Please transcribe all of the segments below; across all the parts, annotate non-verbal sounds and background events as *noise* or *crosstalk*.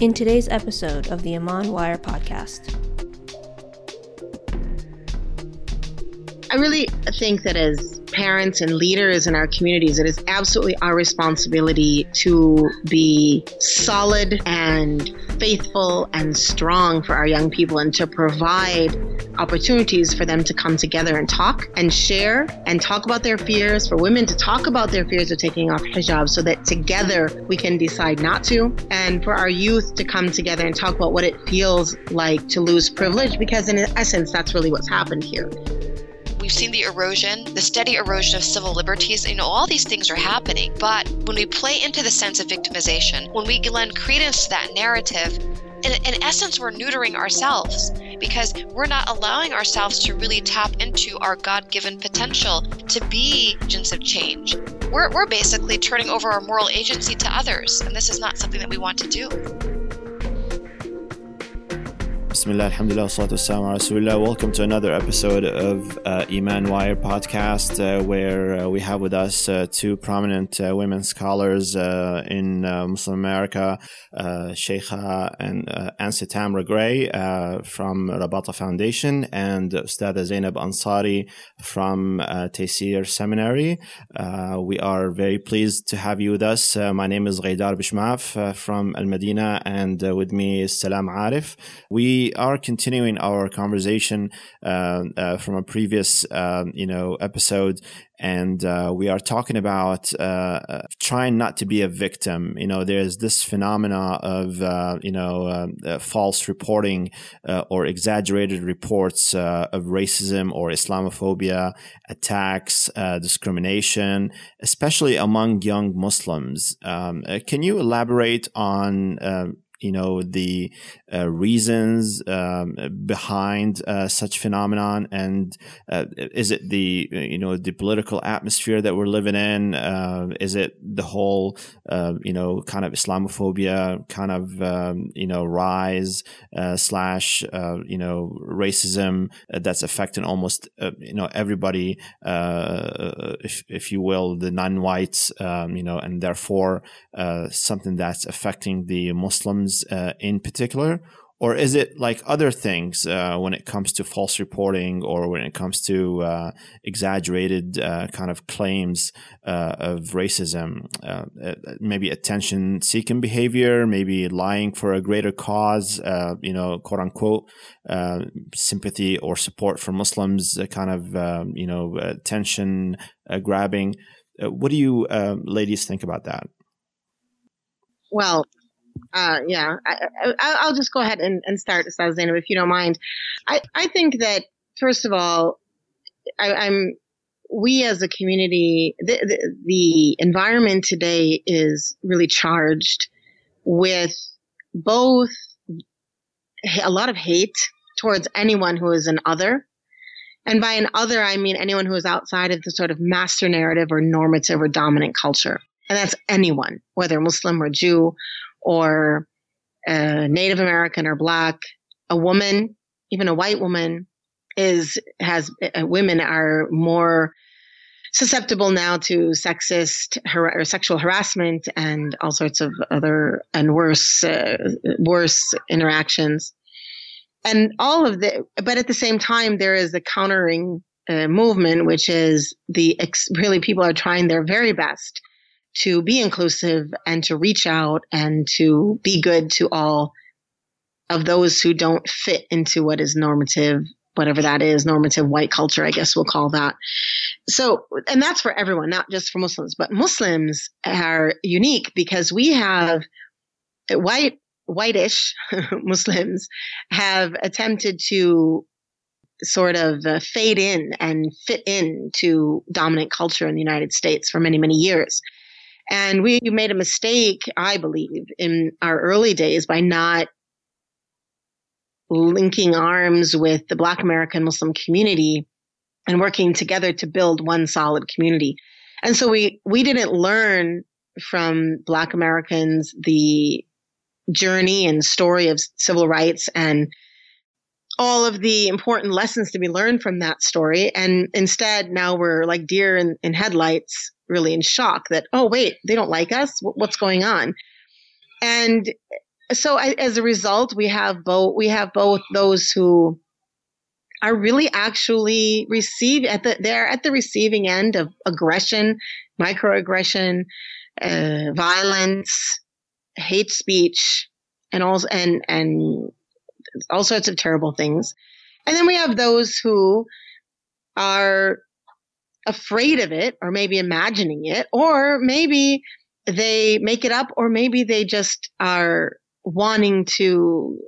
in today's episode of the Iman Wire podcast. I really think that as parents and leaders in our communities, it is absolutely our responsibility to be solid and faithful and strong for our young people and to provide opportunities for them to come together and talk and share and talk about their fears, for women to talk about their fears of taking off hijab so that together we can decide not to, and for our youth to come together and talk about what it feels like to lose privilege, because in essence, that's really what's happened here. We've seen the erosion, the steady erosion of civil liberties. You know, all these things are happening. But when we play into the sense of victimization, when we lend credence to that narrative, in, in, essence, we're neutering ourselves because we're not allowing ourselves to really tap into our God given potential to be agents of change. We're, we're basically turning over our moral agency to others, and this is not something that we want to do. Bismillah, alhamdulillah, salatu rasulillah. Welcome to another episode of uh, Iman Wire podcast, uh, where uh, we have with us uh, two prominent uh, women scholars uh, in Muslim America, Sheikha and uh, Ansi Tamra Gray from Rabata Foundation and Ustada Zainab Ansari from uh, Tayseer Seminary. we are very pleased to have you with us. my name is Ghaidar Bishmaf from Al Madina, and with me is Salam Arif. We we are continuing our conversation uh, uh, from a previous, um, you know, episode, and uh, we are talking about uh, uh, trying not to be a victim. You know, there's this phenomena of uh, you know um, false reporting or exaggerated reports of racism or Islamophobia, attacks, discrimination, especially among young Muslims. Um, can you elaborate on? You know the uh, reasons um, behind uh, such phenomenon? And uh, is it the you know the political atmosphere that we're living in? Uh, is it the whole uh, you know kind of islamophobia kind of um, you know rise uh, slash you know racism that's affecting almost you know everybody if, if you will the non-whites um, you know and therefore something that's affecting the muslims uh, in particular? Or is it like other things uh, when it comes to false reporting or when it comes to uh, exaggerated uh, kind of claims uh, of racism? Uh, maybe attention seeking behavior, maybe lying for a greater cause, you know, quote unquote, sympathy or support for Muslims, kind of, um, you know, attention grabbing. what do you ladies think about that? Well, uh, yeah, I, will just go ahead and, and start, Zainab, if you don't mind. I, I think that, first of all, I, am we as a community, the, the, the environment today is really charged with both a lot of hate towards anyone who is an other. And by an other, I mean anyone who is outside of the sort of master narrative or normative or dominant culture. And that's anyone, whether Muslim or Jew or Native American or Black, a woman, even a white woman, is has uh, women are more susceptible now to sexist har- or sexual harassment and all sorts of other and worse uh, worse interactions. And all of the but at the same time there is a countering uh, movement which is the ex- really people are trying their very best to be inclusive and to reach out and to be good to all of those who don't fit into what is normative, whatever that is, normative white culture, I guess we'll call that. So, and that's for everyone, not just for Muslims, but Muslims are unique because we have white, whitish *laughs* Muslims have attempted to sort of uh, fade in and fit in to dominant culture in the United States for many, many years. And we made a mistake, I believe, in our early days by not linking arms with the Black American Muslim community and working together to build one solid community. And so we, we didn't learn from Black Americans the journey and story of civil rights and all of the important lessons to be learned from that story. And instead, now we're like deer in, in headlights, really in shock that, oh, wait, they don't like us. What's going on? And so I, as a result, we have both we have both those who are really actually receive at the they're at the receiving end of aggression, microaggression, uh, violence, hate speech, and all and and all sorts of terrible things. And then we have those who are afraid of it, or maybe imagining it, or maybe they make it up, or maybe they just are wanting to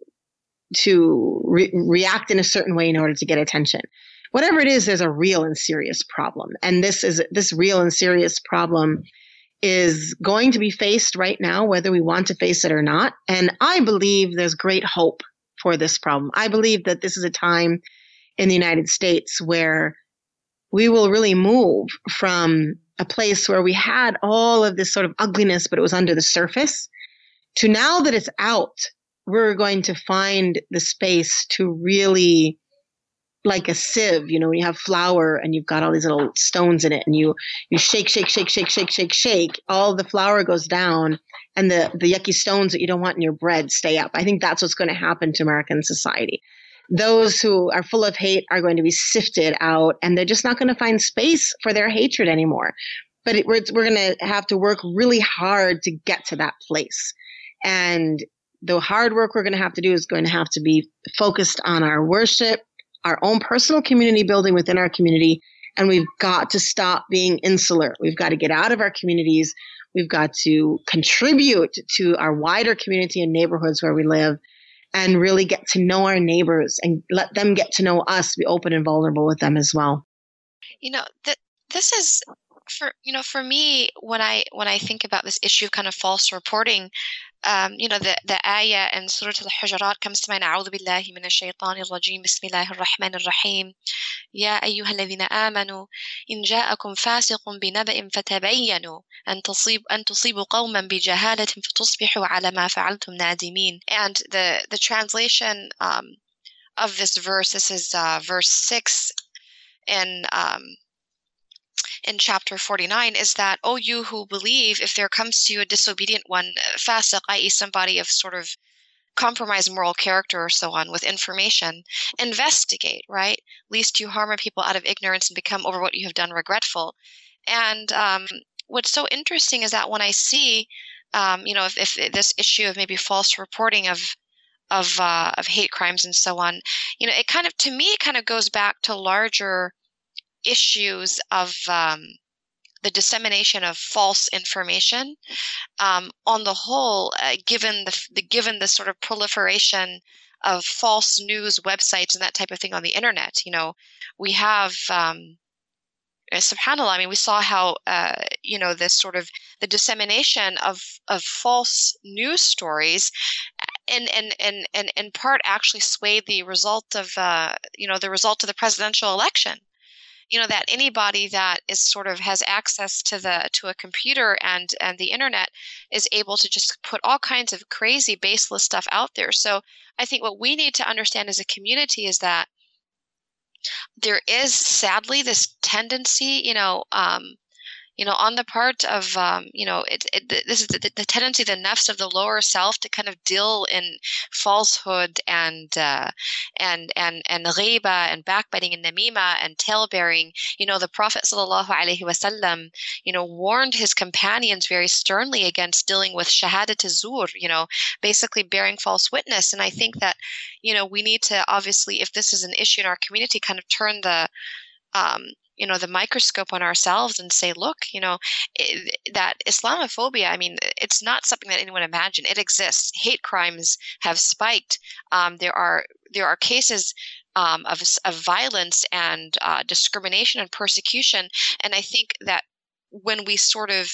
to re- react in a certain way in order to get attention. Whatever it is, there's a real and serious problem, and this is this real and serious problem is going to be faced right now, whether we want to face it or not. And I believe there's great hope for this problem. I believe that this is a time in the United States where we will really move from a place where we had all of this sort of ugliness, but it was under the surface, to now that it's out, we're going to find the space to really like a sieve, you know, you have flour and you've got all these little stones in it and you you shake, shake, shake, shake, shake, shake, shake, all the flour goes down and the, the yucky stones that you don't want in your bread stay up. I think that's what's going to happen to American society. Those who are full of hate are going to be sifted out and they're just not going to find space for their hatred anymore. But it, we're, we're going to have to work really hard to get to that place. And the hard work we're going to have to do is going to have to be focused on our worship, our own personal community building within our community. And we've got to stop being insular. We've got to get out of our communities. We've got to contribute to our wider community and neighborhoods where we live and really get to know our neighbors and let them get to know us, be open and vulnerable with them as well. You know, th- this is for you know for me when i when i think about this issue of kind of false reporting um, you know, the, the ayah in Surah al-Hujurat. comes to mind, A'udhu billahi min ash-shaytanir rajim, bismillahir rahmanir rahim. Ya ayyuha alladhina amanu, in ja'akum fasiqun bi naba'in fatabayyanu, an tusib an tusibu qawman bi jahalatin fatusbihu ala ma fa'altum nadimin. And the, the translation, um, of this verse, this is, uh, verse six in, um, in chapter 49 is that, oh, you who believe, if there comes to you a disobedient one, uh, fasiq, i.e., somebody of sort of compromised moral character or so on with information, investigate, right? Least you harm a people out of ignorance and become over what you have done regretful. And um, what's so interesting is that when I see, um, you know, if, if, this issue of maybe false reporting of of uh, of hate crimes and so on, you know, it kind of to me it kind of goes back to larger issues of um, the dissemination of false information um, on the whole, uh, given the, the, given the sort of proliferation of false news websites and that type of thing on the internet. You know, we have. Um, uh, subhanallah i mean we saw how uh, you know this sort of the dissemination of of false news stories and and and and in part actually swayed the result of uh, you know the result of the presidential election you know that anybody that is sort of has access to the to a computer and and the internet is able to just put all kinds of crazy baseless stuff out there. So i think what we need to understand as a community is that there is sadly this tendency you know um, you know, on the part of, um, you know, it, it, this is the, the, tendency, the nafs of the lower self to kind of deal in falsehood and, uh, and, and, and ghiba and backbiting and namima and talebearing. You know, the Prophet sallallahu you know, warned his companions very sternly against dealing with shahadat zur, you know, basically bearing false witness. And I think that, you know, we need to obviously, if this is an issue in our community, kind of turn the, um, you know the microscope on ourselves and say look you know that islamophobia i mean it's not something that anyone imagined it exists. Hate crimes have spiked. Um, there are there are cases um, of, of violence and uh, discrimination and persecution. And i think that when we sort of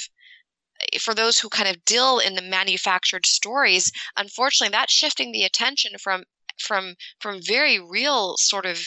for those who kind of deal in the manufactured stories unfortunately that's shifting the attention from from from very real sort of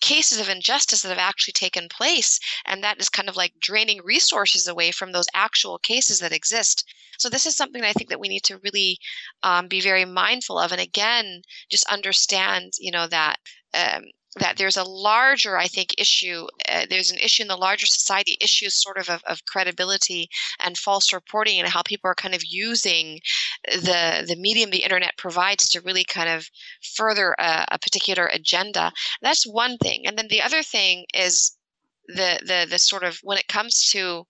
cases of injustice that have actually taken place and that is kind of like draining resources away from those actual cases that exist. So this is something i think that we need to really um, be very mindful of and again just understand you know that um, that there's a larger, I think, issue. Uh, there's an issue in the larger society, issues sort of, of, of credibility and false reporting, and how people are kind of using the the medium the internet provides to really kind of further a, a particular agenda. That's one thing, and then the other thing is the the the sort of when it comes to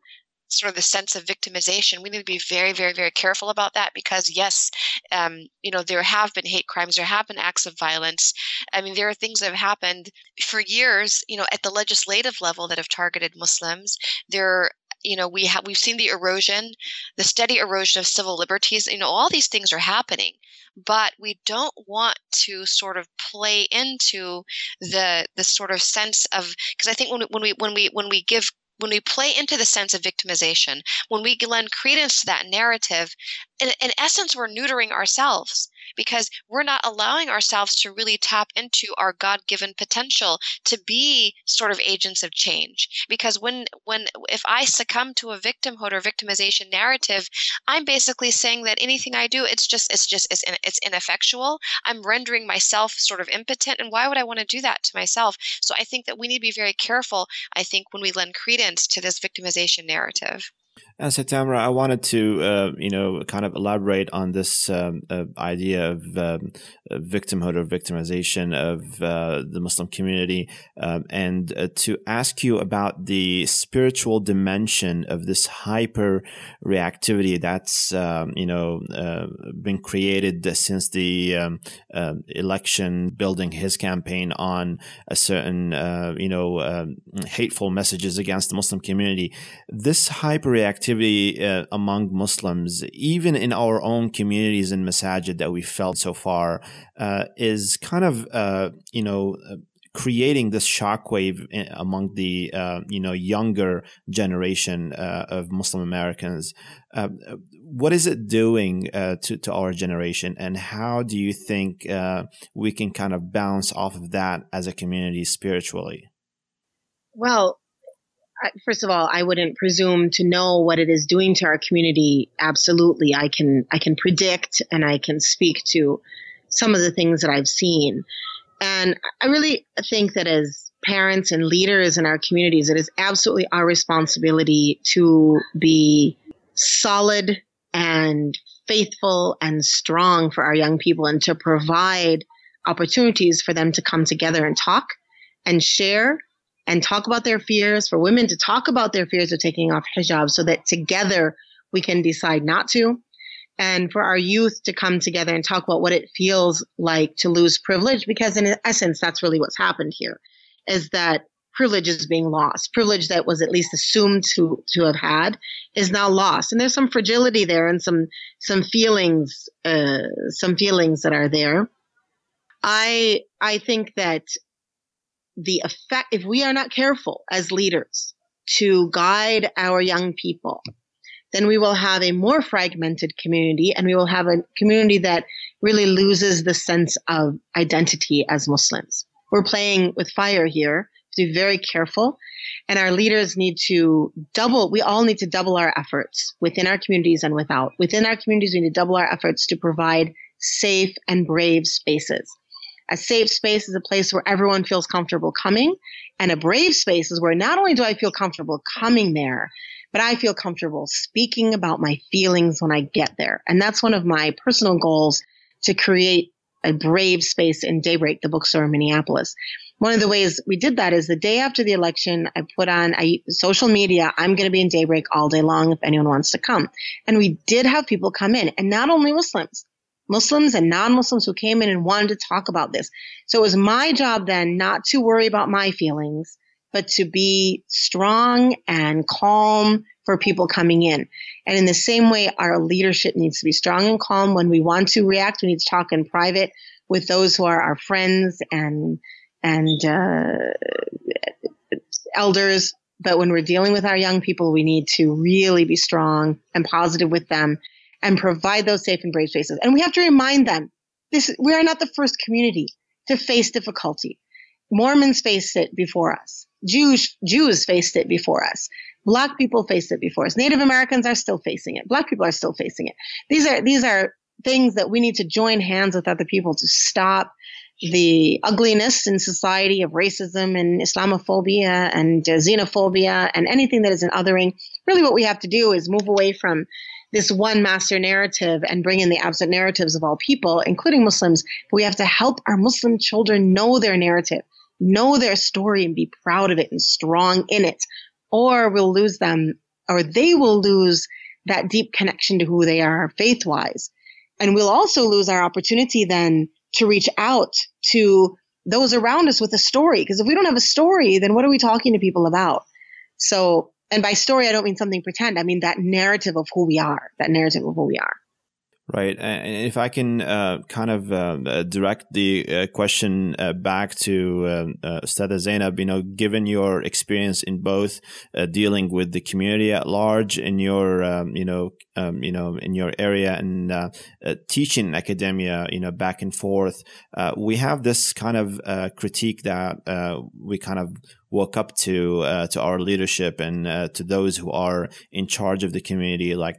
sort of the sense of victimization. We need to be very, very, very careful about that because, yes, um, you know, there have been hate crimes, there have been acts of violence. I mean, there are things that have happened for years, you know, at the legislative level that have targeted Muslims. There you know we have we've seen the erosion the steady erosion of civil liberties you know all these things are happening but we don't want to sort of play into the the sort of sense of because i think when, when we when we when we give when we play into the sense of victimization, when we lend credence to that narrative, in, in essence, we're neutering ourselves because we're not allowing ourselves to really tap into our god-given potential to be sort of agents of change. Because when when if i succumb to a victimhood or victimization narrative i'm basically saying that anything i do it's just it's just it's, it's ineffectual. I'm rendering myself sort of impotent and why would i want to do that to myself? So i think that we need to be very careful i think when we lend credence to this victimization narrative and so, Tamara, I wanted to, uh, you know, kind of elaborate on this um, uh, idea of um, victimhood or victimization of uh, the Muslim community, um, and uh, to ask you about the spiritual dimension of this hyper reactivity that's, um, you know, uh, been created since the um, um, election, building his campaign on a certain, uh, you know, hateful messages against the Muslim community. This hyper reactivity uh, among Muslims, even in our own communities in masajid that we felt so far, uh, is kind of uh, you know uh, creating this shockwave among the uh, you know younger generation uh, of Muslim Americans. Uh, what is it doing uh, to to our generation, and how do you think uh, we can kind of bounce off of that as a community spiritually? Well, first of all, I wouldn't presume to know what it is doing to our community. Absolutely, I can I can predict and I can speak to some of the things that I've seen, and I really think that as parents and leaders in our communities, it is absolutely our responsibility to be solid and faithful and strong for our young people and to provide opportunities for them to come together and talk and share and talk about their fears, for women to talk about their fears of taking off hijab so that together we can decide not to. And for our youth to come together and talk about what it feels like to lose privilege, because in essence, that's really what's happened here, is that privilege is being lost. Privilege that was at least assumed to to have had is now lost, and there's some fragility there and some some feelings uh, some feelings that are there. I I think that the effect, if we are not careful as leaders to guide our young people, then we will have a more fragmented community and we will have a community that really loses the sense of identity as Muslims. We're playing with fire here to be very careful. And our leaders need to double, we all need to double our efforts within our communities and without. Within our communities, we need to double our efforts to provide safe and brave spaces. A safe space is a place where everyone feels comfortable coming. And a brave space is where not only do I feel comfortable coming there, but I feel comfortable speaking about my feelings when I get there. And that's one of my personal goals to create a brave space in Daybreak, the bookstore in Minneapolis. One of the ways we did that is the day after the election, I put on I, social media. I'm going to be in Daybreak all day long if anyone wants to come. And we did have people come in, and not only Muslims. Muslims and non-Muslims who came in and wanted to talk about this. So it was my job then not to worry about my feelings, but to be strong and calm for people coming in. And in the same way, our leadership needs to be strong and calm. When we want to react, we need to talk in private with those who are our friends and and uh, elders. But when we're dealing with our young people, we need to really be strong and positive with them and provide those safe and brave spaces. And we have to remind them this, we are not the first community to face difficulty. Mormons faced it before us. Jews, Jews faced it before us. Black people faced it before us. Native Americans are still facing it. Black people are still facing it. These are, these are things that we need to join hands with other people to stop the ugliness in society of racism and Islamophobia and xenophobia and anything that is an othering. Really, what we have to do is move away from this one master narrative and bring in the absent narratives of all people, including Muslims. But we have to help our Muslim children know their narrative, know their story, and be proud of it and strong in it. Or we'll lose them, or they will lose that deep connection to who they are faith wise. And we'll also lose our opportunity then to reach out to those around us with a story. Because if we don't have a story, then what are we talking to people about? So and by story, I don't mean something pretend. I mean that narrative of who we are, that narrative of who we are. Right. And if I can uh, kind of uh, uh direct the uh, question uh, back to uh, uh, Stada Zainab, you know, given your experience in both uh, dealing with the community at large in your, um, you know, um, you know, in your area and teaching academia, you know, back and forth, we have this kind of critique that we kind of woke up to to our leadership and to those who are in charge of the community, like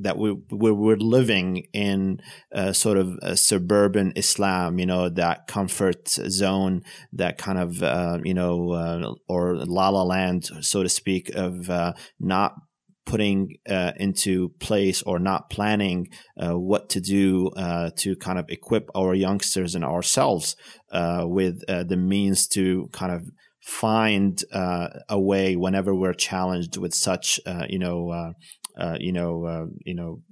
that we we're, living in a sort of a suburban Islam, you know, that comfort zone, that kind of uh, you know, uh, or la la land, so to speak, of uh, not putting uh, into place or not planning uh, what to do uh, to kind of equip our youngsters and ourselves with the means to kind of find a way whenever we're challenged with such you know uh, you know, uh, you know,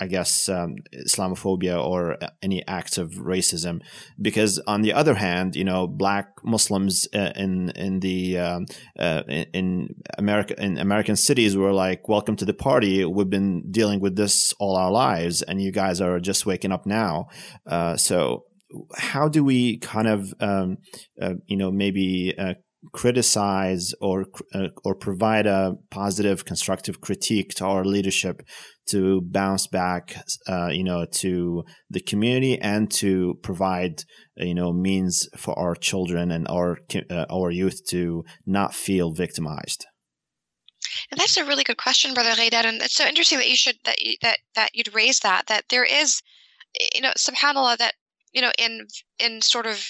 I guess um, Islamophobia or any acts of racism, because on the other hand, you know, Black Muslims uh, in in the um, uh, in America in American cities were like, "Welcome to the party. We've been dealing with this all our lives, and you guys are just waking up now." Uh, so, how do we kind of um, uh, you know maybe criticize or uh, or provide a positive constructive critique to our leadership to bounce back uh, you know to the community and to provide you know means for our children and our uh, our youth to not feel victimized and that's a really good question brother Ghaidar. and it's so interesting that you should that you, that that you'd raise that that there is you know subhanallah that you know in in sort of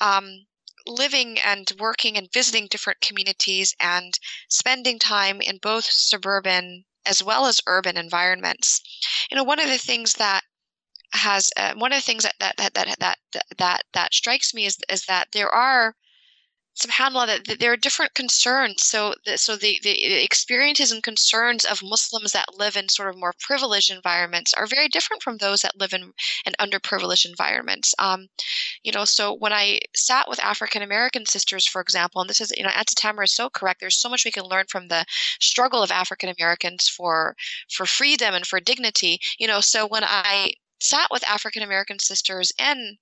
um living and working and visiting different communities and spending time in both suburban as well as urban environments. You know, one of the things that has uh, one of the things that that that that that that, that strikes me is is that there are subhanallah that, that there are different concerns. So the, so the, the experiences and concerns of muslims that live in sort of more privileged environments are very different from those that live in, in underprivileged environments. Um, you know so when i sat with african american sisters for example and this is you know auntie tamara is so correct there's so much we can learn from the struggle of african americans for for freedom and for dignity. You know so when i sat with african american sisters in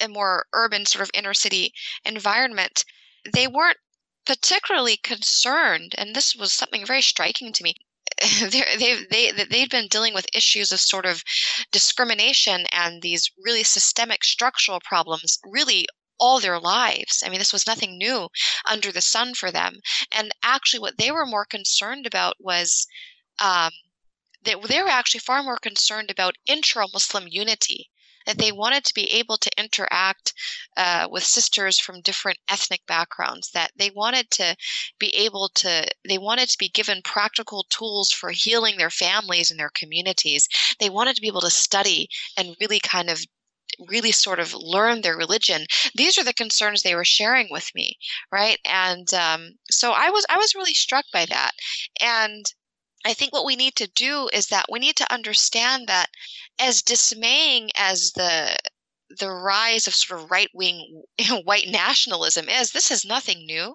a more urban sort of inner city environment they weren't particularly concerned, and this was something very striking to me. *laughs* they they they'd been dealing with issues of sort of discrimination and these really systemic structural problems really all their lives. I mean, this was nothing new under the sun for them. And actually, what they were more concerned about was um, they, they were actually far more concerned about intra Muslim unity that they wanted to be able to interact uh, with sisters from different ethnic backgrounds, that they wanted to be able to, they wanted to be given practical tools for healing their families and their communities. They wanted to be able to study and really kind of really sort of learn their religion. These are the concerns they were sharing with me right? And um, so i was i was really struck by that. And I think what we need to do is that we need to understand that as dismaying as the the rise of sort of right wing *laughs* white nationalism is, this is nothing new.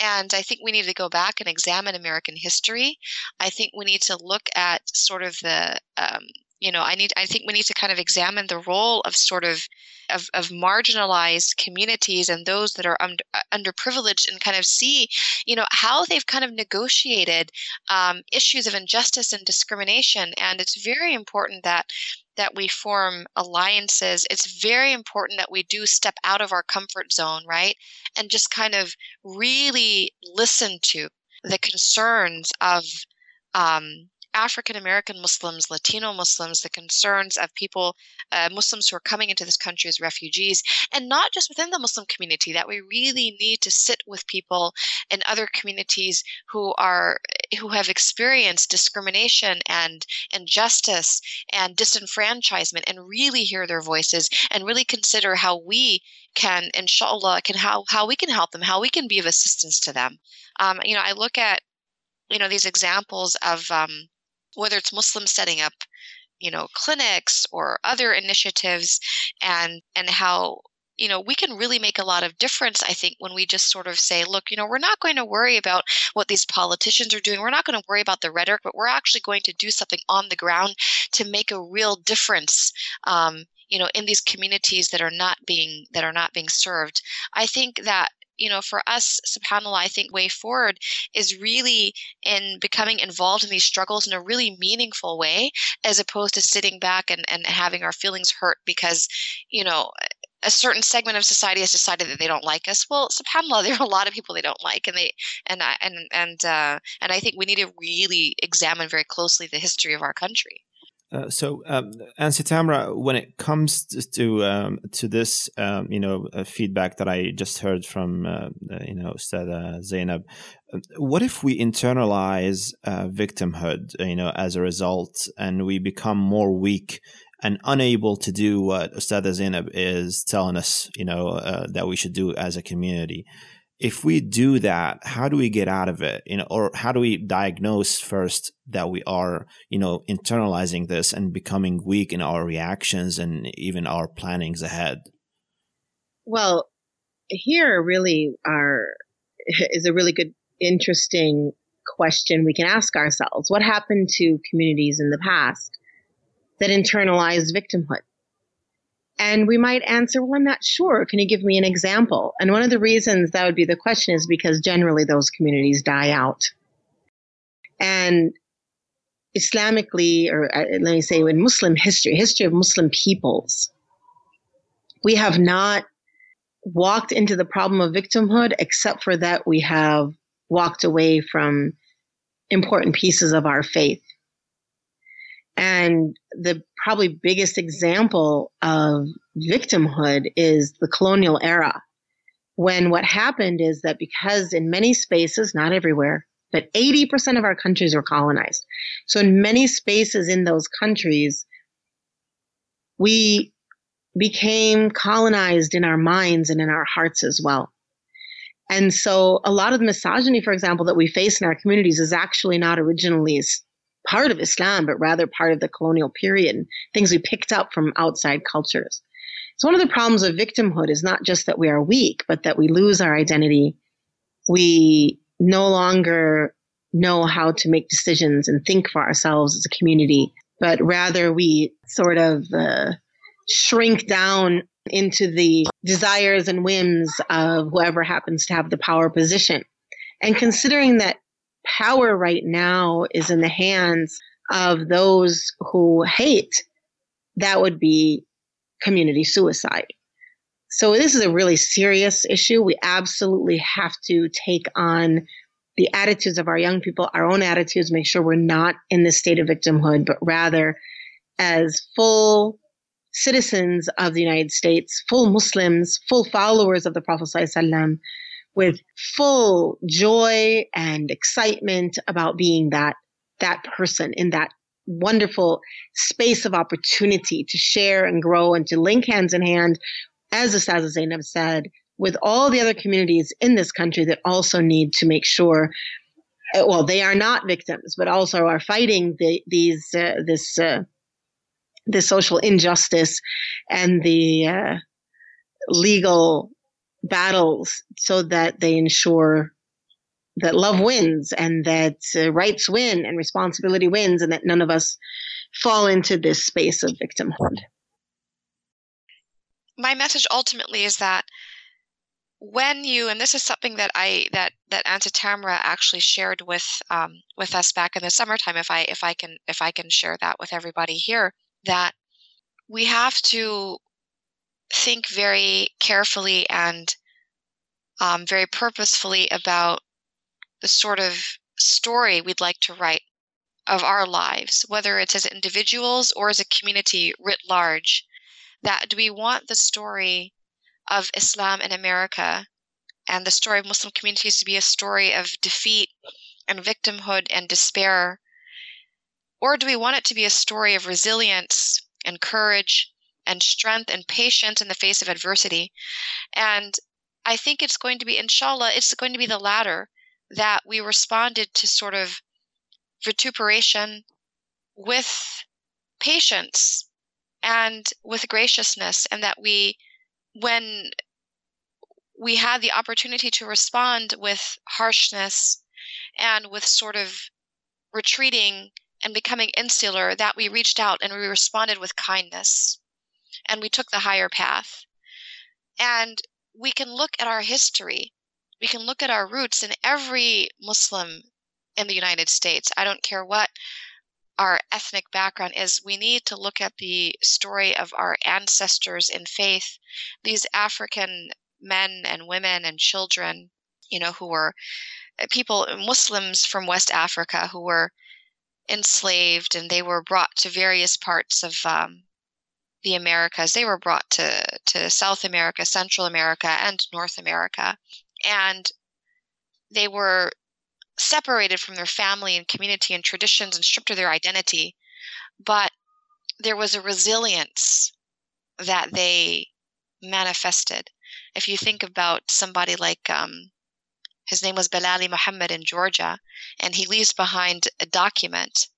And I think we need to go back and examine American history. I think we need to look at sort of the um, you know i need i think we need to kind of examine the role of sort of of, of marginalized communities and those that are under, uh, underprivileged and kind of see you know how they've kind of negotiated um, issues of injustice and discrimination. And it's very important that that we form alliances. It's very important that we do step out of our comfort zone right? And just kind of really listen to the concerns of um, African American Muslims, Latino Muslims, the concerns of people, uh, Muslims who are coming into this country as refugees, and not just within the Muslim community, that we really need to sit with people in other communities who are who have experienced discrimination and injustice and disenfranchisement and really hear their voices and really consider how we can inshallah can how how we can help them how we can be of assistance to them. Um, you know i look at you know these examples of um, whether it's Muslims setting up, you know, clinics or other initiatives, and and how you know we can really make a lot of difference i think when we just sort of say look you know we're not going to worry about what these politicians are doing. We're not going to worry about the rhetoric but we're actually going to do something on the ground to make a real difference um, you know in these communities that are not being that are not being served. I think that you know, for us, subhanAllah, I think way forward is really in becoming involved in these struggles in a really meaningful way, as opposed to sitting back and, and having our feelings hurt because, you know, a certain segment of society has decided that they don't like us. Well, subhanallah, *laughs* there are a lot of people they don't like, and they and I and and uh, and I think we need to really examine very closely the history of our country. Uh, so, um, Auntie Tamra, when it comes to um, to this, um, you know, uh, feedback that I just heard from, uh, you know, Ustad Zainab, um, what if we internalize uh, victimhood, you know, as a result, and we become more weak and unable to do what Ustad Zainab is telling us, you know, uh, that we should do as a community? If we do that how do we get out of it? You know or how do we diagnose first that we are you know internalizing this and becoming weak in our reactions and even our plannings ahead? Well here really are is a really good interesting question we can ask ourselves. What happened to communities in the past that internalized victimhood and we might answer, well, I'm not sure. Can you give me an example? And one of the reasons that would be the question is because generally those communities die out. And Islamically, or uh, let me say in Muslim history, history of Muslim peoples, we have not walked into the problem of victimhood except for that we have walked away from important pieces of our faith. And the probably biggest example of victimhood is the colonial era, when what happened is that because in many spaces, not everywhere, but 80% of our countries were colonized. So in many spaces in those countries, we became colonized in our minds and in our hearts as well. And so a lot of the misogyny, for example, that we face in our communities is actually not originally part of Islam, but rather part of the colonial period, and things we picked up from outside cultures. So one of the problems of victimhood is not just that we are weak, but that we lose our identity. We no longer know how to make decisions and think for ourselves as a community, but rather we sort of uh, shrink down into the desires and whims of whoever happens to have the power position. And considering that power right now is in the hands of those who hate, that would be community suicide. So this is a really serious issue. We absolutely have to take on the attitudes of our young people, our own attitudes, make sure we're not in this state of victimhood, but rather as full citizens of the United States, full Muslims, full followers of the Prophet with full joy and excitement about being that that person in that wonderful space of opportunity to share and grow and to link hands in hand, as Ustaz Zainab said, with all the other communities in this country that also need to make sure, uh, well, they are not victims, but also are fighting the, these uh, this uh, this social injustice and the uh, legal battles so that they ensure that love wins and that uh, rights win and responsibility wins and that none of us fall into this space of victimhood. My message ultimately is that when you and this is something that I that that Auntie Tamra actually shared with um, with us back in the summertime. If I if I can if I can share that with everybody here, that we have to think very carefully and um, very purposefully about the sort of story we'd like to write of our lives, whether it's as individuals or as a community writ large, that do we want the story of Islam in America and the story of Muslim communities to be a story of defeat and victimhood and despair? Or do we want it to be a story of resilience and courage and strength and patience in the face of adversity? And I think it's going to be, inshallah, it's going to be the latter that we responded to sort of vituperation with patience and with graciousness, and that we, when we had the opportunity to respond with harshness and with sort of retreating and becoming insular, that we reached out and we responded with kindness and we took the higher path. And we can look at our history, we can look at our roots in every Muslim in the United States. I don't care what our ethnic background is, we need to look at the story of our ancestors in faith, these African men and women and children, you know, who were people, Muslims from West Africa who were enslaved and they were brought to various parts of um, the Americas. They were brought to, to South America, Central America, and North America. And they were separated from their family and community and traditions and stripped of their identity. But there was a resilience that they manifested. If you think about somebody like um, his name was Bilali Muhammad in Georgia, and he leaves behind a document,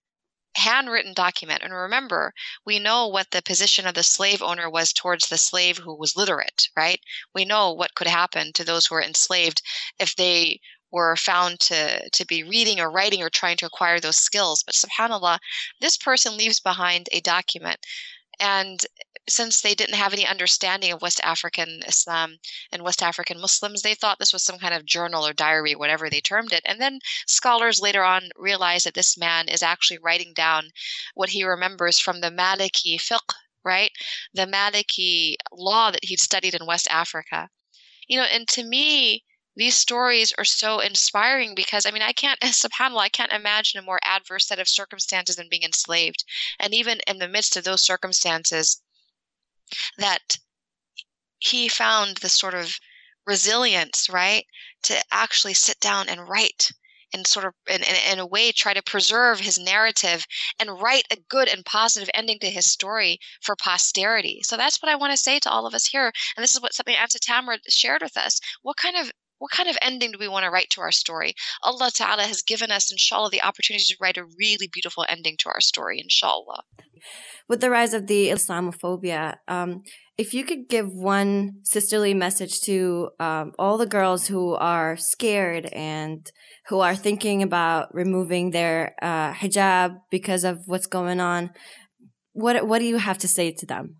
handwritten document. And remember, we know what the position of the slave owner was towards the slave who was literate, right? We know what could happen to those who were enslaved if they were found to, to be reading or writing or trying to acquire those skills. But subhanAllah, this person leaves behind a document. And since they didn't have any understanding of West African Islam and West African Muslims, they thought this was some kind of journal or diary, whatever they termed it. And then scholars later on realized that this man is actually writing down what he remembers from the Maliki fiqh, right? The Maliki law that he'd studied in West Africa. You know, and to me, these stories are so inspiring because I mean I can't *laughs* subhanallah I can't imagine a more adverse set of circumstances than being enslaved and even in the midst of those circumstances that he found the sort of resilience, right, to actually sit down and write and sort of in, in, in, a way try to preserve his narrative and write a good and positive ending to his story for posterity. So that's what I want to say to all of us here. And this is what something Anta Tamra shared with us. What kind of what kind of ending do we want to write to our story? Allah Ta'ala has given us, inshallah, the opportunity to write a really beautiful ending to our story, inshallah. With the rise of the Islamophobia, um, if you could give one sisterly message to um, all the girls who are scared and who are thinking about removing their uh, hijab because of what's going on, what what do you have to say to them?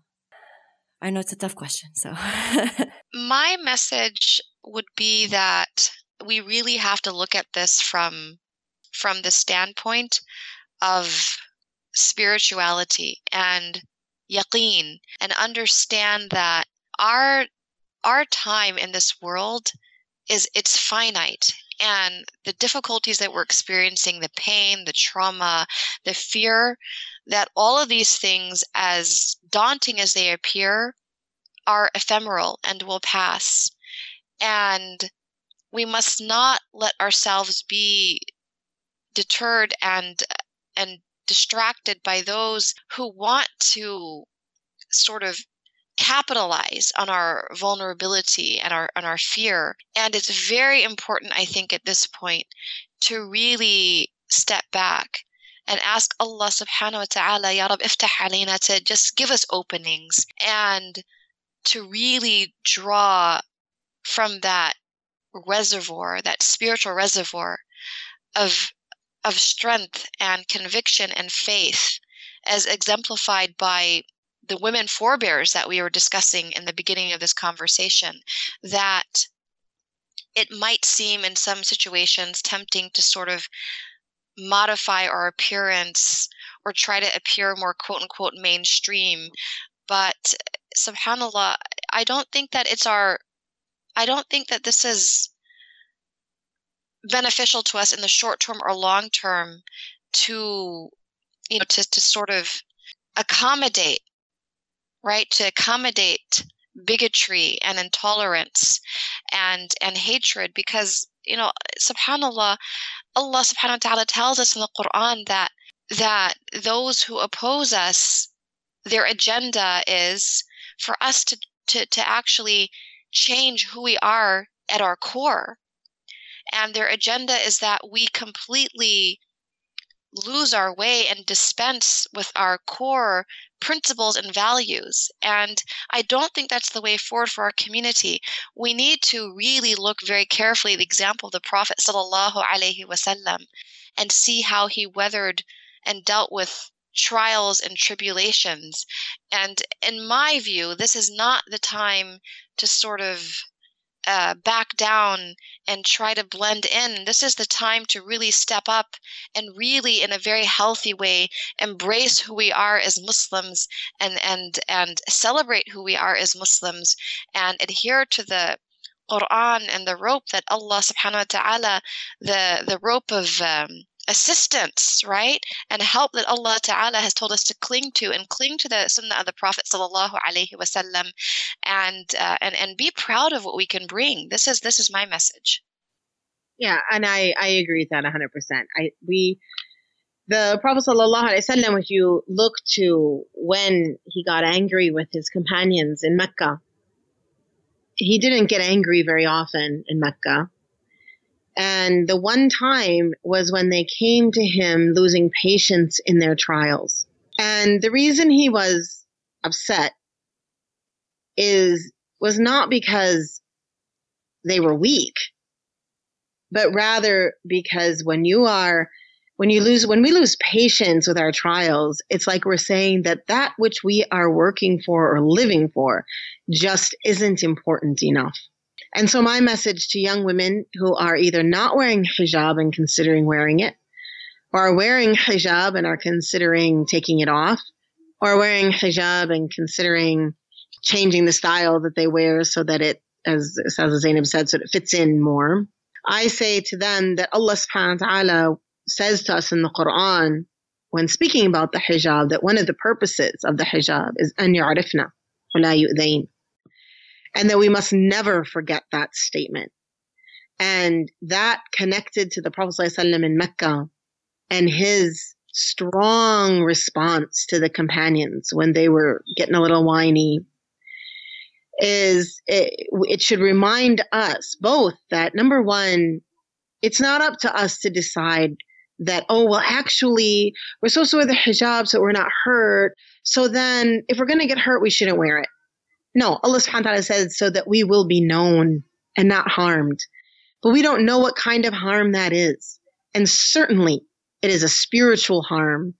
I know it's a tough question, so. *laughs* My message would be that we really have to look at this from from the standpoint of spirituality and yaqeen and understand that our our time in this world is it's finite. And the difficulties that we're experiencing the pain the trauma the fear that all of these things as daunting as they appear are ephemeral and will pass and we must not let ourselves be deterred and and distracted by those who want to sort of capitalize on our vulnerability and our on our fear. And it's very important i think at this point to really step back and ask Allah subhanahu wa ta'ala ya rab iftah alayna to just give us openings and to really draw from that reservoir, that spiritual reservoir of of strength and conviction and faith as exemplified by the women forebears that we were discussing in the beginning of this conversation that it might seem in some situations tempting to sort of modify our appearance or try to appear more quote unquote mainstream. But subhanallah i don't think that it's our I don't think that this is beneficial to us in the short term or long term to you know to, to sort of accommodate right? To accommodate bigotry and intolerance and and hatred because you know subhanallah allah subhanahu wa ta'ala tells us in the quran that that those who oppose us their agenda is for us to to, to actually change who we are at our core and their agenda is that we completely lose our way and dispense with our core principles and values. And I don't think that's the way forward for our community. We need to really look very carefully at the example of the Prophet sallallahu alaihi wasallam and see how he weathered and dealt with trials and tribulations. And in my view, this is not the time to sort of uh, back down and try to blend in. This is the time to really step up and really, in a very healthy way, embrace who we are as Muslims and and and celebrate who we are as Muslims and adhere to the Quran and the rope that Allah Subhanahu wa Taala, the the rope of um, assistance, right? And help that Allah Ta'ala has told us to cling to and cling to the sunnah of the Prophet Sallallahu Alaihi Wasallam and, uh, and, and be proud of what we can bring. This is, this is my message. Yeah, and I, I agree with that 100%. I, we, the Prophet Sallallahu Alaihi Wasallam, if you look to when he got angry with his companions in Mecca, he didn't get angry very often in Mecca and the one time was when they came to him losing patience in their trials. And the reason he was upset is was not because they were weak, but rather because when you are when you lose when we lose patience with our trials, it's like we're saying that that which we are working for or living for just isn't important enough. And so my message to young women who are either not wearing hijab and considering wearing it, or are wearing hijab and are considering taking it off, or wearing hijab and considering changing the style that they wear so that it, as Ustadha Zainab said, so it fits in more. I say to them that Allah subhanahu wa ta'ala says to us in the Quran when speaking about the hijab that one of the purposes of the hijab is an yu'rifna wa yu'dain and that we must never forget that statement. And that connected to the Prophet ﷺ in Mecca and his strong response to the companions when they were getting a little whiny is it, it should remind us both that number one, it's not up to us to decide that, oh, well, actually, we're supposed to wear the hijab so we're not hurt. So then if we're going to get hurt, we shouldn't wear it. No, Allah subhanahu wa ta'ala says so that we will be known and not harmed. But we don't know what kind of harm that is. And certainly it is a spiritual harm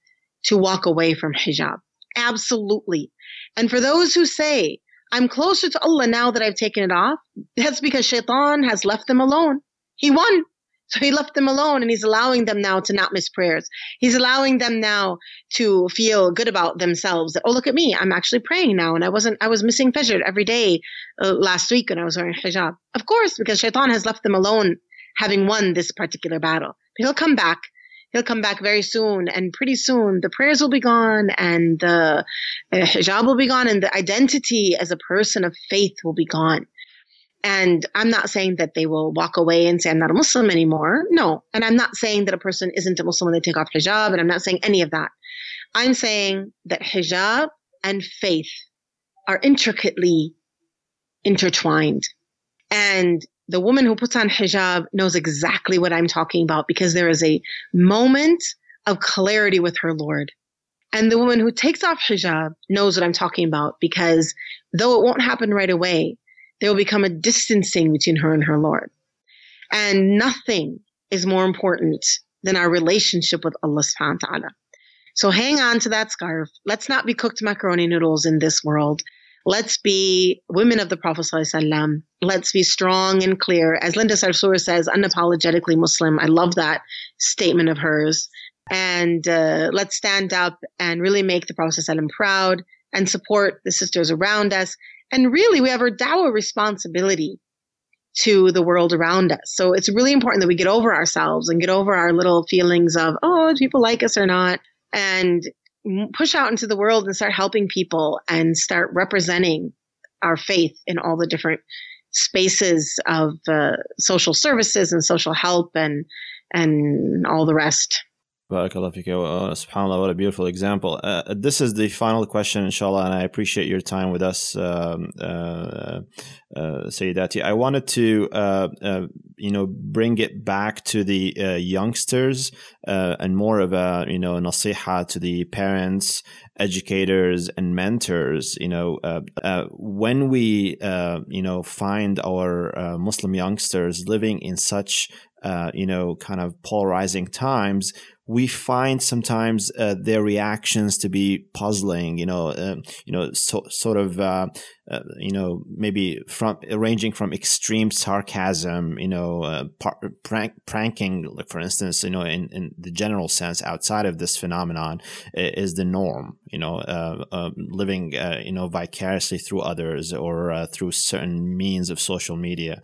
to walk away from hijab. Absolutely. And for those who say, I'm closer to Allah now that I've taken it off, that's because shaitan has left them alone. He won. So he left them alone and he's allowing them now to not miss prayers. He's allowing them now to feel good about themselves. Oh, look at me. I'm actually praying now. And I wasn't, I was missing Fajr every day uh, last week when I was wearing hijab. Of course, because shaitan has left them alone having won this particular battle. But he'll come back. He'll come back very soon. And pretty soon the prayers will be gone and the uh, hijab will be gone and the identity as a person of faith will be gone. And I'm not saying that they will walk away and say, I'm not a Muslim anymore. No. And I'm not saying that a person isn't a Muslim when they take off hijab. And I'm not saying any of that. I'm saying that hijab and faith are intricately intertwined. And the woman who puts on hijab knows exactly what I'm talking about because there is a moment of clarity with her Lord. And the woman who takes off hijab knows what I'm talking about because though it won't happen right away, there will become a distancing between her and her Lord. And nothing is more important than our relationship with Allah subhanahu wa ta'ala. So hang on to that scarf. Let's not be cooked macaroni noodles in this world. Let's be women of the Prophet ﷺ. Let's be strong and clear. As Linda Sarsour says, unapologetically Muslim. I love that statement of hers. And uh, let's stand up and really make the Prophet ﷺ proud and support the sisters around us and really, we have our dawah responsibility to the world around us. So it's really important that we get over ourselves and get over our little feelings of, oh, do people like us or not, and push out into the world and start helping people and start representing our faith in all the different spaces of uh, social services and social help and and all the rest. Barakallah fika. Uh, SubhanAllah, what a beautiful example. Uh, this is the final question, inshallah, and I appreciate your time with us, um, uh, uh, Sayyidati. I wanted to, uh, uh, you know, bring it back to the uh, youngsters uh, and more of a, you know, nasiha to the parents, educators, and mentors. You know, uh, uh, when we, uh, you know, find our uh, Muslim youngsters living in such, uh, you know, kind of polarizing times, we find sometimes uh, their reactions to be puzzling. You know, uh, you know, so, sort of, uh, uh you know, maybe from ranging from extreme sarcasm, you know, uh, par- prank, pranking, like for instance, you know, in, in the general sense, outside of this phenomenon, is the norm. You know, uh, living, you know, vicariously through others or through certain means of social media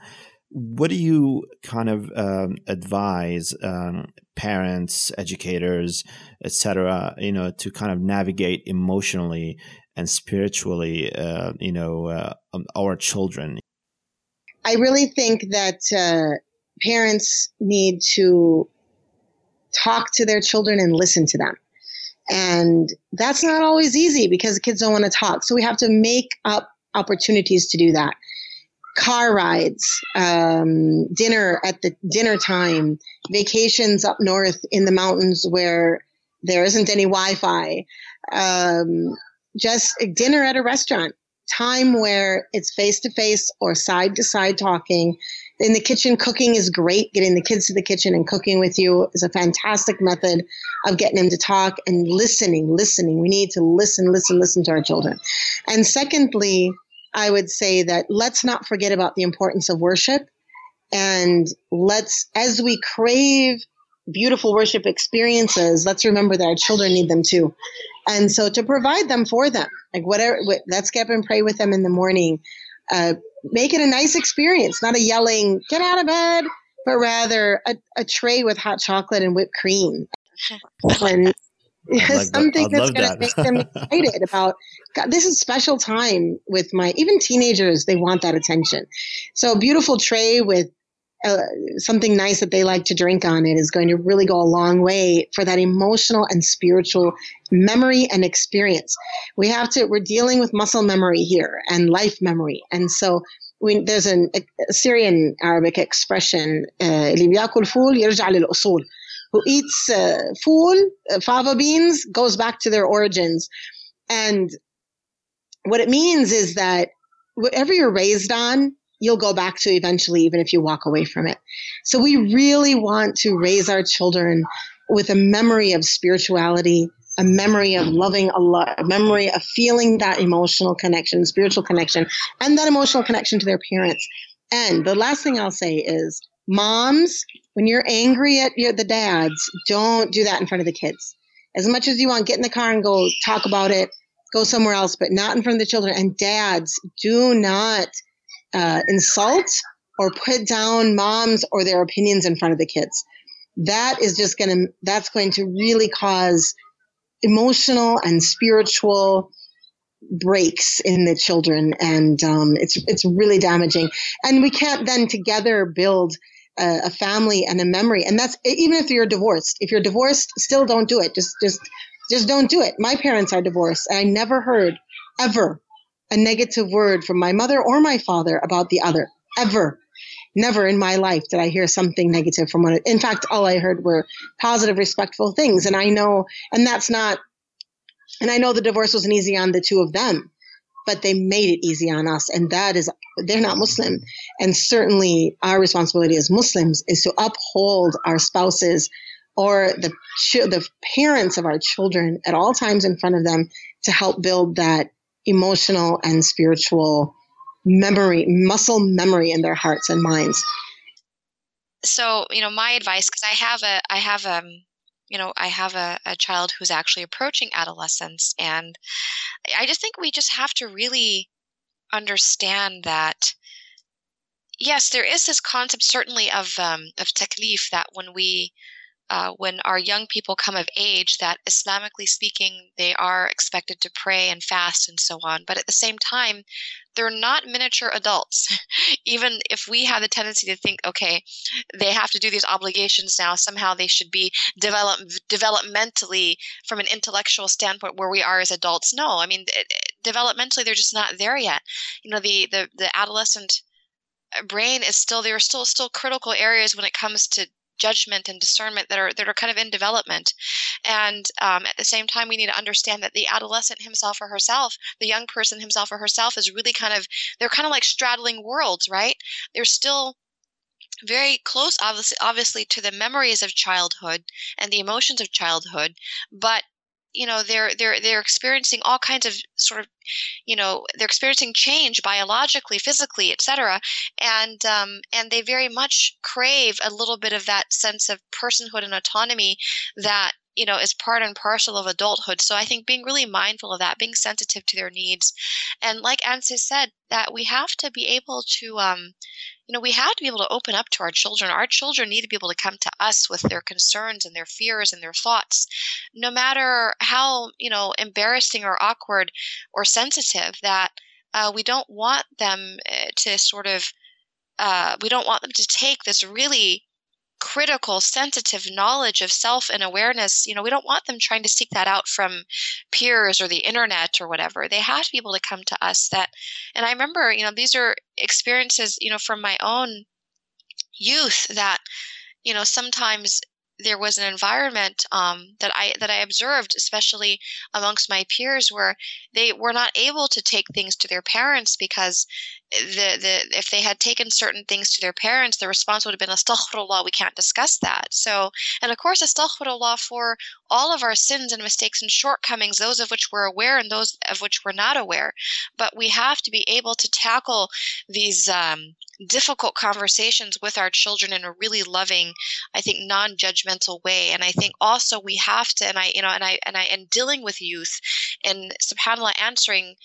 what do you kind of um, advise um, parents, educators, etc., you know, to kind of navigate emotionally and spiritually, uh, you know, uh, um, our children? I really think that uh, parents need to talk to their children and listen to them. And that's not always easy because kids don't want to talk. So we have to make up opportunities to do that car rides, um, dinner at the dinner time, vacations up north in the mountains where there isn't any Wi-Fi, um, just dinner at a restaurant, time where it's face to face or side to side talking. In the kitchen, cooking is great. Getting the kids to the kitchen and cooking with you is a fantastic method of getting them to talk and listening, listening. We need to listen, listen, listen to our children. And secondly, I would say that let's not forget about the importance of worship. And let's, as we crave beautiful worship experiences, let's remember that our children need them too. And so to provide them for them, like whatever, let's get up and pray with them in the morning. Uh, make it a nice experience, not a yelling, get out of bed, but rather a, a tray with hot chocolate and whipped cream. *laughs* like something that. that's going to make them *laughs* excited about God, this is special time with my even teenagers they want that attention. So a beautiful tray with uh, something nice that they like to drink on it is going to really go a long way for that emotional and spiritual memory and experience. We have to we're dealing with muscle memory here and life memory. And so we, there's an, a Syrian Arabic expression uh, who eats uh, fool, uh, fava beans, goes back to their origins. And what it means is that whatever you're raised on, you'll go back to eventually, even if you walk away from it. So we really want to raise our children with a memory of spirituality, a memory of loving Allah, a memory of feeling that emotional connection, spiritual connection, and that emotional connection to their parents. And the last thing I'll say is moms, when you're angry at your, the dads, don't do that in front of the kids. As much as you want, get in the car and go talk about it, go somewhere else, but not in front of the children. And dads, do not uh, insult or put down moms or their opinions in front of the kids. That is just going to, that's going to really cause emotional and spiritual breaks in the children and um, it's it's really damaging and we can't then together build a, a, family and a memory. And that's even if you're divorced. If you're divorced, still don't do it. Just just just don't do it. My parents are divorced, and I never heard ever a negative word from my mother or my father about the other. Ever. Never in my life did I hear something negative from one. In fact, all I heard were positive, respectful things. And I know, and that's not, and I know the divorce wasn't easy on the two of them but they made it easy on us. And that is, they're not Muslim. And certainly our responsibility as Muslims is to uphold our spouses or the, the parents of our children at all times in front of them to help build that emotional and spiritual memory, muscle memory in their hearts and minds. So, you know, my advice, because I have a, I have um, you know, I have a, a child who's actually approaching adolescence. And I just think we just have to really understand that yes, there is this concept certainly of um, of taklif that when we uh, when our young people come of age, that Islamically speaking, they are expected to pray and fast and so on. But at the same time, they're not miniature adults. *laughs* Even if we have the tendency to think, okay, they have to do these obligations now, somehow they should be develop, developmentally from an intellectual standpoint where we are as adults. No, I mean, eh, eh, developmentally, they're just not there yet. You know, the, the, the adolescent brain is still there are still still critical areas when it comes to judgment and discernment that are that are kind of in development. And um, at the same time we need to understand that the adolescent himself or herself the young person himself or herself is really kind of they're kind of like straddling worlds right? They're still very close obviously obviously to the memories of childhood and the emotions of childhood but you know they're they're they're experiencing all kinds of sort of you know they're experiencing change biologically physically etc and um, and they very much crave a little bit of that sense of personhood and autonomy that you know is part and parcel of adulthood. So i think being really mindful of that being sensitive to their needs and like Ansis said that we have to be able to um, you know, we have to be able to open up to our children. Our children need to be able to come to us with their concerns and their fears and their thoughts, no matter how, you know, embarrassing or awkward or sensitive that uh, we don't want them eh, to sort of, uh, we don't want them to take this really critical, sensitive knowledge of self and awareness, you know, we don't want them trying to seek that out from peers or the internet or whatever. They have to be able to come to us that, and I remember, you know, these are experiences, you know, from my own youth that, you know, sometimes there was an environment um, that I that I observed, especially amongst my peers, where they were not able to take things to their parents because the the if they had taken certain things to their parents, the response would have been astaghfirullah, we can't discuss that. So, and of course, astaghfirullah for all of our sins and mistakes and shortcomings, those of which we're aware and those of which we're not aware. But we have to be able to tackle these um, difficult conversations with our children in a really loving, I think, non-judgmental way. And I think also we have to, and I, you know, and I, and I, and dealing with youth, and Subhanallah, answering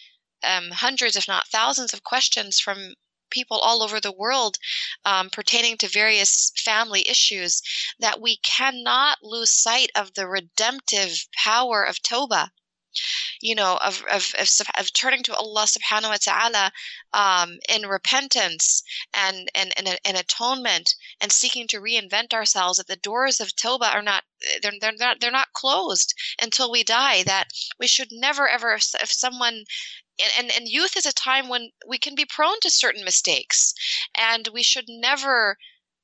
um, hundreds, if not thousands, of questions from people all over the world um, pertaining to various family issues that we cannot lose sight of the redemptive power of Toba you know, of, of, of, of, turning to Allah subhanahu wa ta'ala um, in repentance and, and, and, and, atonement and seeking to reinvent ourselves, that the doors of Toba are not, they're, they're not, they're not closed until we die, that we should never ever, if, if someone and, and youth is a time when we can be prone to certain mistakes and we should never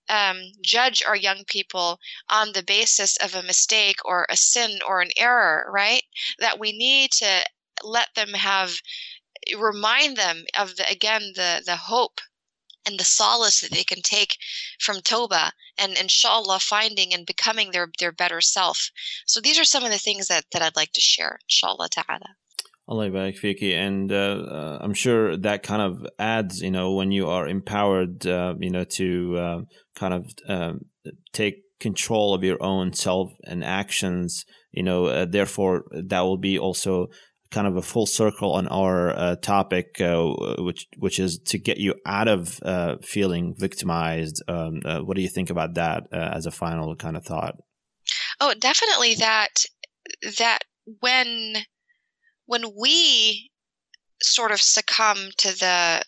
um, judge our young people on the basis of a mistake or a sin or an error right that we need to let them have remind them of the again the the hope and the solace that they can take from Toba and inshallah finding and becoming their, their better self. So these are some of the things that, that I'd like to share, inshallah ta'ala. Allah barak fiki. And uh, uh, I'm sure that kind of adds, you know, when you are empowered, uh, you know, to uh, kind of um, take control of your own self and actions, you know, uh, therefore that will be also kind of a full circle on our uh, topic, which which is to get you out of feeling victimized. Um, what do you think about that as a final kind of thought? Oh, definitely that that when when we sort of succumb to the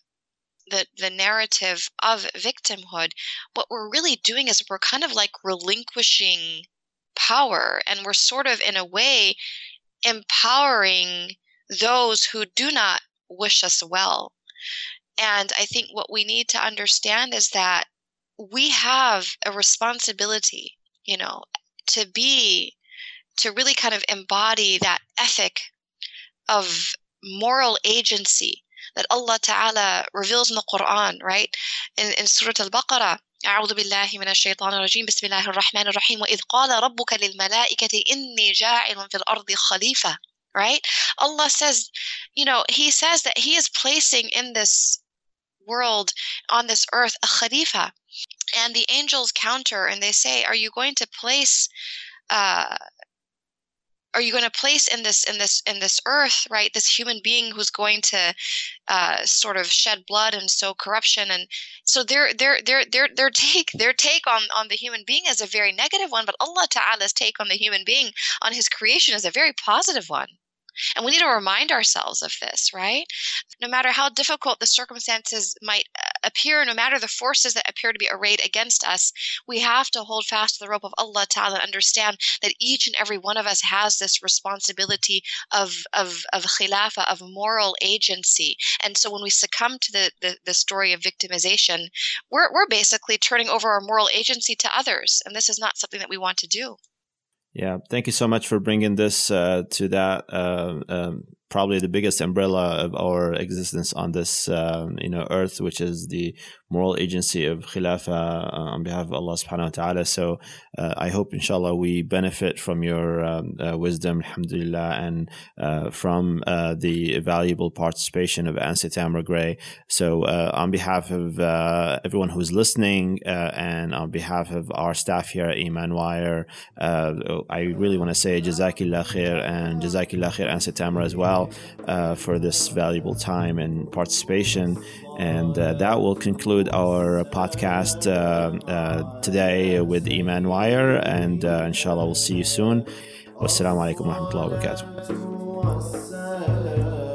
the, the narrative of victimhood, what we're really doing is we're kind of like relinquishing power and we're sort of in a way empowering those who do not wish us well. And I think what we need to understand is that we have a responsibility, you know, to be, to really kind of embody that ethic of moral agency that Allah Ta'ala reveals in the Quran, right? In, in Surah Al-Baqarah, أعوذ بالله من الشيطان الرجيم بسم الله الرحمن الرحيم وإذ قال ربك للملائكة إني جاعل في الأرض خليفة right Allah says you know he says that he is placing in this world on this earth a khalifa and the angels counter and they say are you going to place uh, are you going to place in this in this in this earth right this human being who's going to uh, sort of shed blood and sow corruption? And so their their their their their *laughs* take their take on on the human being is a very negative one but allah ta'ala's take on the human being on his creation is a very positive one and we need to remind ourselves of this, right? No matter how difficult the circumstances might uh, appear, no matter the forces that appear to be arrayed against us, we have to hold fast to the rope of Allah Ta'ala and understand that each and every one of us has this responsibility of, of, of khilafah, of moral agency. And so when we succumb to the, the, the story of victimization, we're, we're basically turning over our moral agency to others. And this is not something that we want to do. Yeah, thank you so much for bringing this uh, to that uh, um, probably the biggest umbrella of our existence on this um, you know earth, which is the moral agency of Khilafah uh, on behalf of Allah subhanahu wa ta'ala. So uh, I hope inshallah we benefit from your um, uh, wisdom, alhamdulillah, and from the valuable participation of Anse Tamara Gray. So on behalf of everyone who's listening and on behalf of our staff here at Iman Wire, I really want to say Jazakillah khair and Jazakillah khair Ansi Tamra as well for this valuable time and participation. And uh, that will conclude our podcast uh, uh, today with Iman Wire. And uh, inshallah, we'll see you soon. Wassalamu alaikum wa rahmatullahi wa barakatuh.